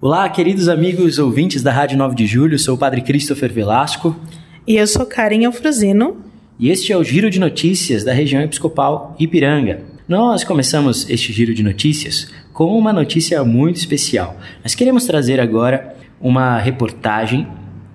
Olá, queridos amigos ouvintes da Rádio 9 de Julho, sou o Padre Christopher Velasco. E eu sou Karen Alfrosino. E este é o Giro de Notícias da região episcopal Ipiranga. Nós começamos este Giro de Notícias com uma notícia muito especial. Nós queremos trazer agora uma reportagem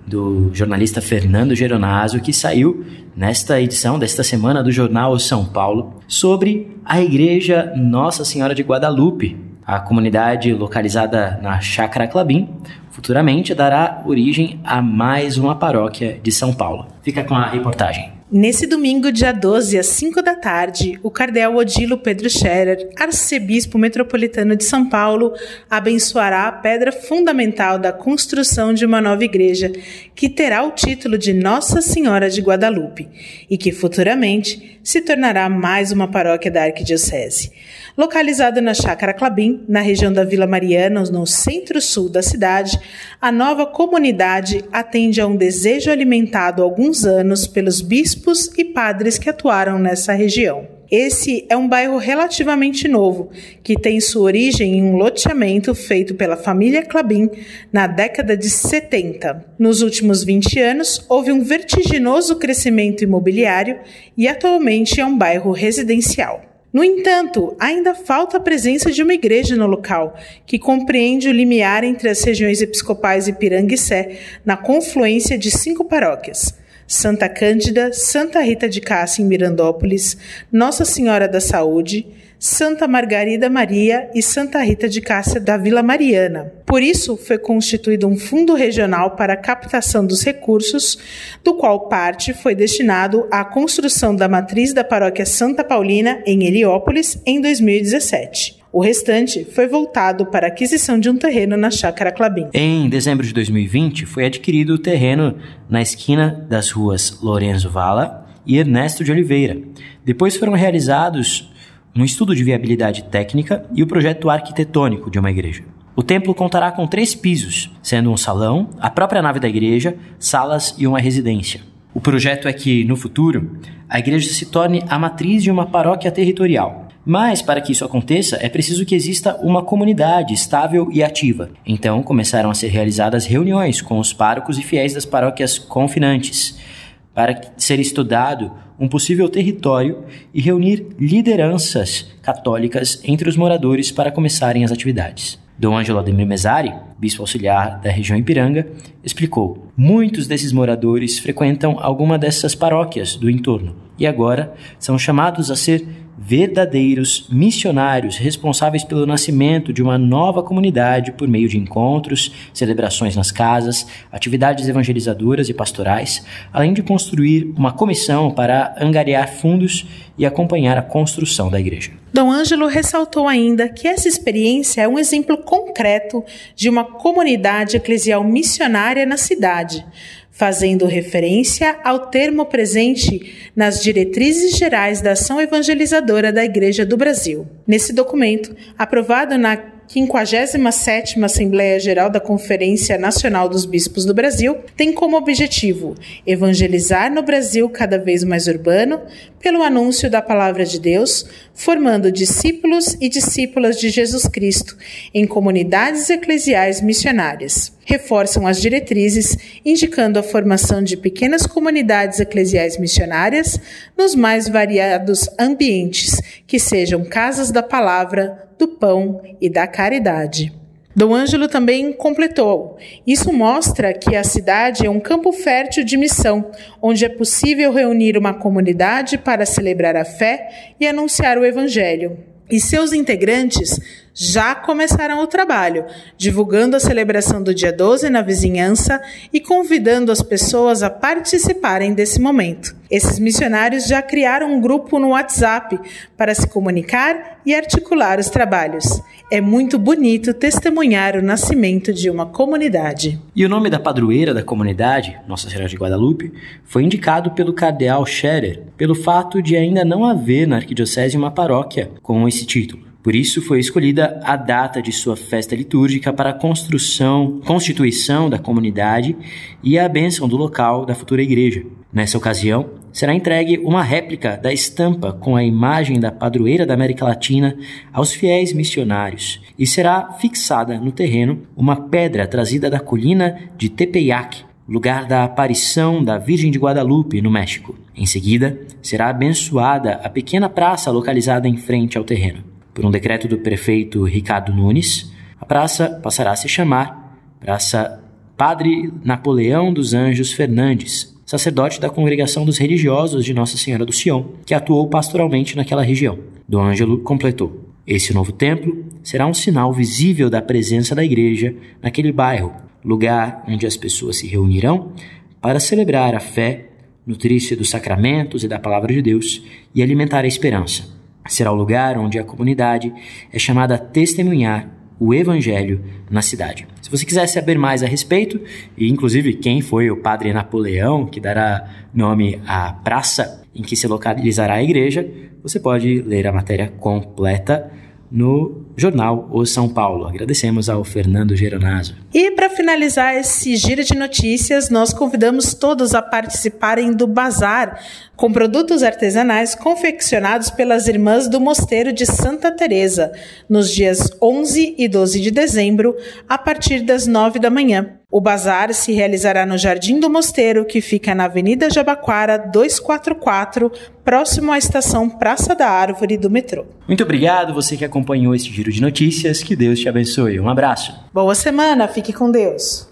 do jornalista Fernando Geronazzo, que saiu nesta edição desta semana do jornal São Paulo, sobre a Igreja Nossa Senhora de Guadalupe, a comunidade localizada na Chácara Clabim futuramente dará origem a mais uma paróquia de São Paulo. Fica com a reportagem. Nesse domingo, dia 12, às 5 da tarde, o cardeal Odilo Pedro Scherer, arcebispo metropolitano de São Paulo, abençoará a pedra fundamental da construção de uma nova igreja, que terá o título de Nossa Senhora de Guadalupe e que futuramente se tornará mais uma paróquia da Arquidiocese. Localizada na Chácara Clabim, na região da Vila Mariana, no centro-sul da cidade, a nova comunidade atende a um desejo alimentado há alguns anos pelos bispos e padres que atuaram nessa região. Esse é um bairro relativamente novo, que tem sua origem em um loteamento feito pela família Clabin na década de 70. Nos últimos 20 anos, houve um vertiginoso crescimento imobiliário e atualmente é um bairro residencial. No entanto, ainda falta a presença de uma igreja no local, que compreende o limiar entre as regiões episcopais Ipiranga e Sé, na confluência de cinco paróquias. Santa Cândida, Santa Rita de Cássia em Mirandópolis, Nossa Senhora da Saúde, Santa Margarida Maria e Santa Rita de Cássia da Vila Mariana. Por isso, foi constituído um fundo regional para a captação dos recursos, do qual parte foi destinado à construção da matriz da paróquia Santa Paulina em Heliópolis em 2017. O restante foi voltado para a aquisição de um terreno na Chácara Clabim. Em dezembro de 2020, foi adquirido o terreno na esquina das ruas Lorenzo Vala e Ernesto de Oliveira. Depois foram realizados um estudo de viabilidade técnica e o projeto arquitetônico de uma igreja. O templo contará com três pisos, sendo um salão, a própria nave da igreja, salas e uma residência. O projeto é que, no futuro, a igreja se torne a matriz de uma paróquia territorial. Mas, para que isso aconteça, é preciso que exista uma comunidade estável e ativa. Então, começaram a ser realizadas reuniões com os párocos e fiéis das paróquias confinantes, para ser estudado um possível território e reunir lideranças católicas entre os moradores para começarem as atividades. Dom Ângelo Ademir Mesari, bispo auxiliar da região Ipiranga, explicou: muitos desses moradores frequentam alguma dessas paróquias do entorno e agora são chamados a ser verdadeiros missionários responsáveis pelo nascimento de uma nova comunidade por meio de encontros, celebrações nas casas, atividades evangelizadoras e pastorais, além de construir uma comissão para angariar fundos e acompanhar a construção da igreja. Dom Ângelo ressaltou ainda que essa experiência é um exemplo concreto de uma comunidade eclesial missionária na cidade, fazendo referência ao termo presente nas diretrizes gerais da ação evangelizadora da Igreja do Brasil. Nesse documento, aprovado na 57ª Assembleia Geral da Conferência Nacional dos Bispos do Brasil tem como objetivo evangelizar no Brasil cada vez mais urbano pelo anúncio da palavra de Deus, formando discípulos e discípulas de Jesus Cristo em comunidades eclesiais missionárias. Reforçam as diretrizes, indicando a formação de pequenas comunidades eclesiais missionárias nos mais variados ambientes, que sejam casas da palavra, do pão e da caridade. Dom Ângelo também completou: Isso mostra que a cidade é um campo fértil de missão, onde é possível reunir uma comunidade para celebrar a fé e anunciar o Evangelho. E seus integrantes já começaram o trabalho, divulgando a celebração do dia 12 na vizinhança e convidando as pessoas a participarem desse momento. Esses missionários já criaram um grupo no WhatsApp para se comunicar e articular os trabalhos. É muito bonito testemunhar o nascimento de uma comunidade. E o nome da padroeira da comunidade, Nossa Senhora de Guadalupe, foi indicado pelo cardeal Scherer pelo fato de ainda não haver na arquidiocese uma paróquia com esse título. Por isso foi escolhida a data de sua festa litúrgica para a construção, constituição da comunidade e a bênção do local da futura igreja. Nessa ocasião, será entregue uma réplica da estampa com a imagem da padroeira da América Latina aos fiéis missionários e será fixada no terreno uma pedra trazida da colina de Tepeyac, lugar da aparição da Virgem de Guadalupe, no México. Em seguida, será abençoada a pequena praça localizada em frente ao terreno. Por um decreto do prefeito Ricardo Nunes, a praça passará a se chamar Praça Padre Napoleão dos Anjos Fernandes, sacerdote da Congregação dos Religiosos de Nossa Senhora do Sion, que atuou pastoralmente naquela região. Do Ângelo completou: Esse novo templo será um sinal visível da presença da Igreja naquele bairro, lugar onde as pessoas se reunirão para celebrar a fé, nutrir-se dos sacramentos e da palavra de Deus e alimentar a esperança. Será o lugar onde a comunidade é chamada a testemunhar o Evangelho na cidade. Se você quiser saber mais a respeito, e inclusive quem foi o padre Napoleão, que dará nome à praça em que se localizará a igreja, você pode ler a matéria completa no jornal O São Paulo. Agradecemos ao Fernando Geronaso. E para finalizar esse giro de notícias, nós convidamos todos a participarem do bazar com produtos artesanais confeccionados pelas irmãs do Mosteiro de Santa Teresa, nos dias 11 e 12 de dezembro, a partir das 9 da manhã. O bazar se realizará no Jardim do Mosteiro, que fica na Avenida Jabaquara 244, próximo à estação Praça da Árvore do metrô. Muito obrigado você que acompanhou esse giro de notícias. Que Deus te abençoe. Um abraço. Boa semana, fique com Deus.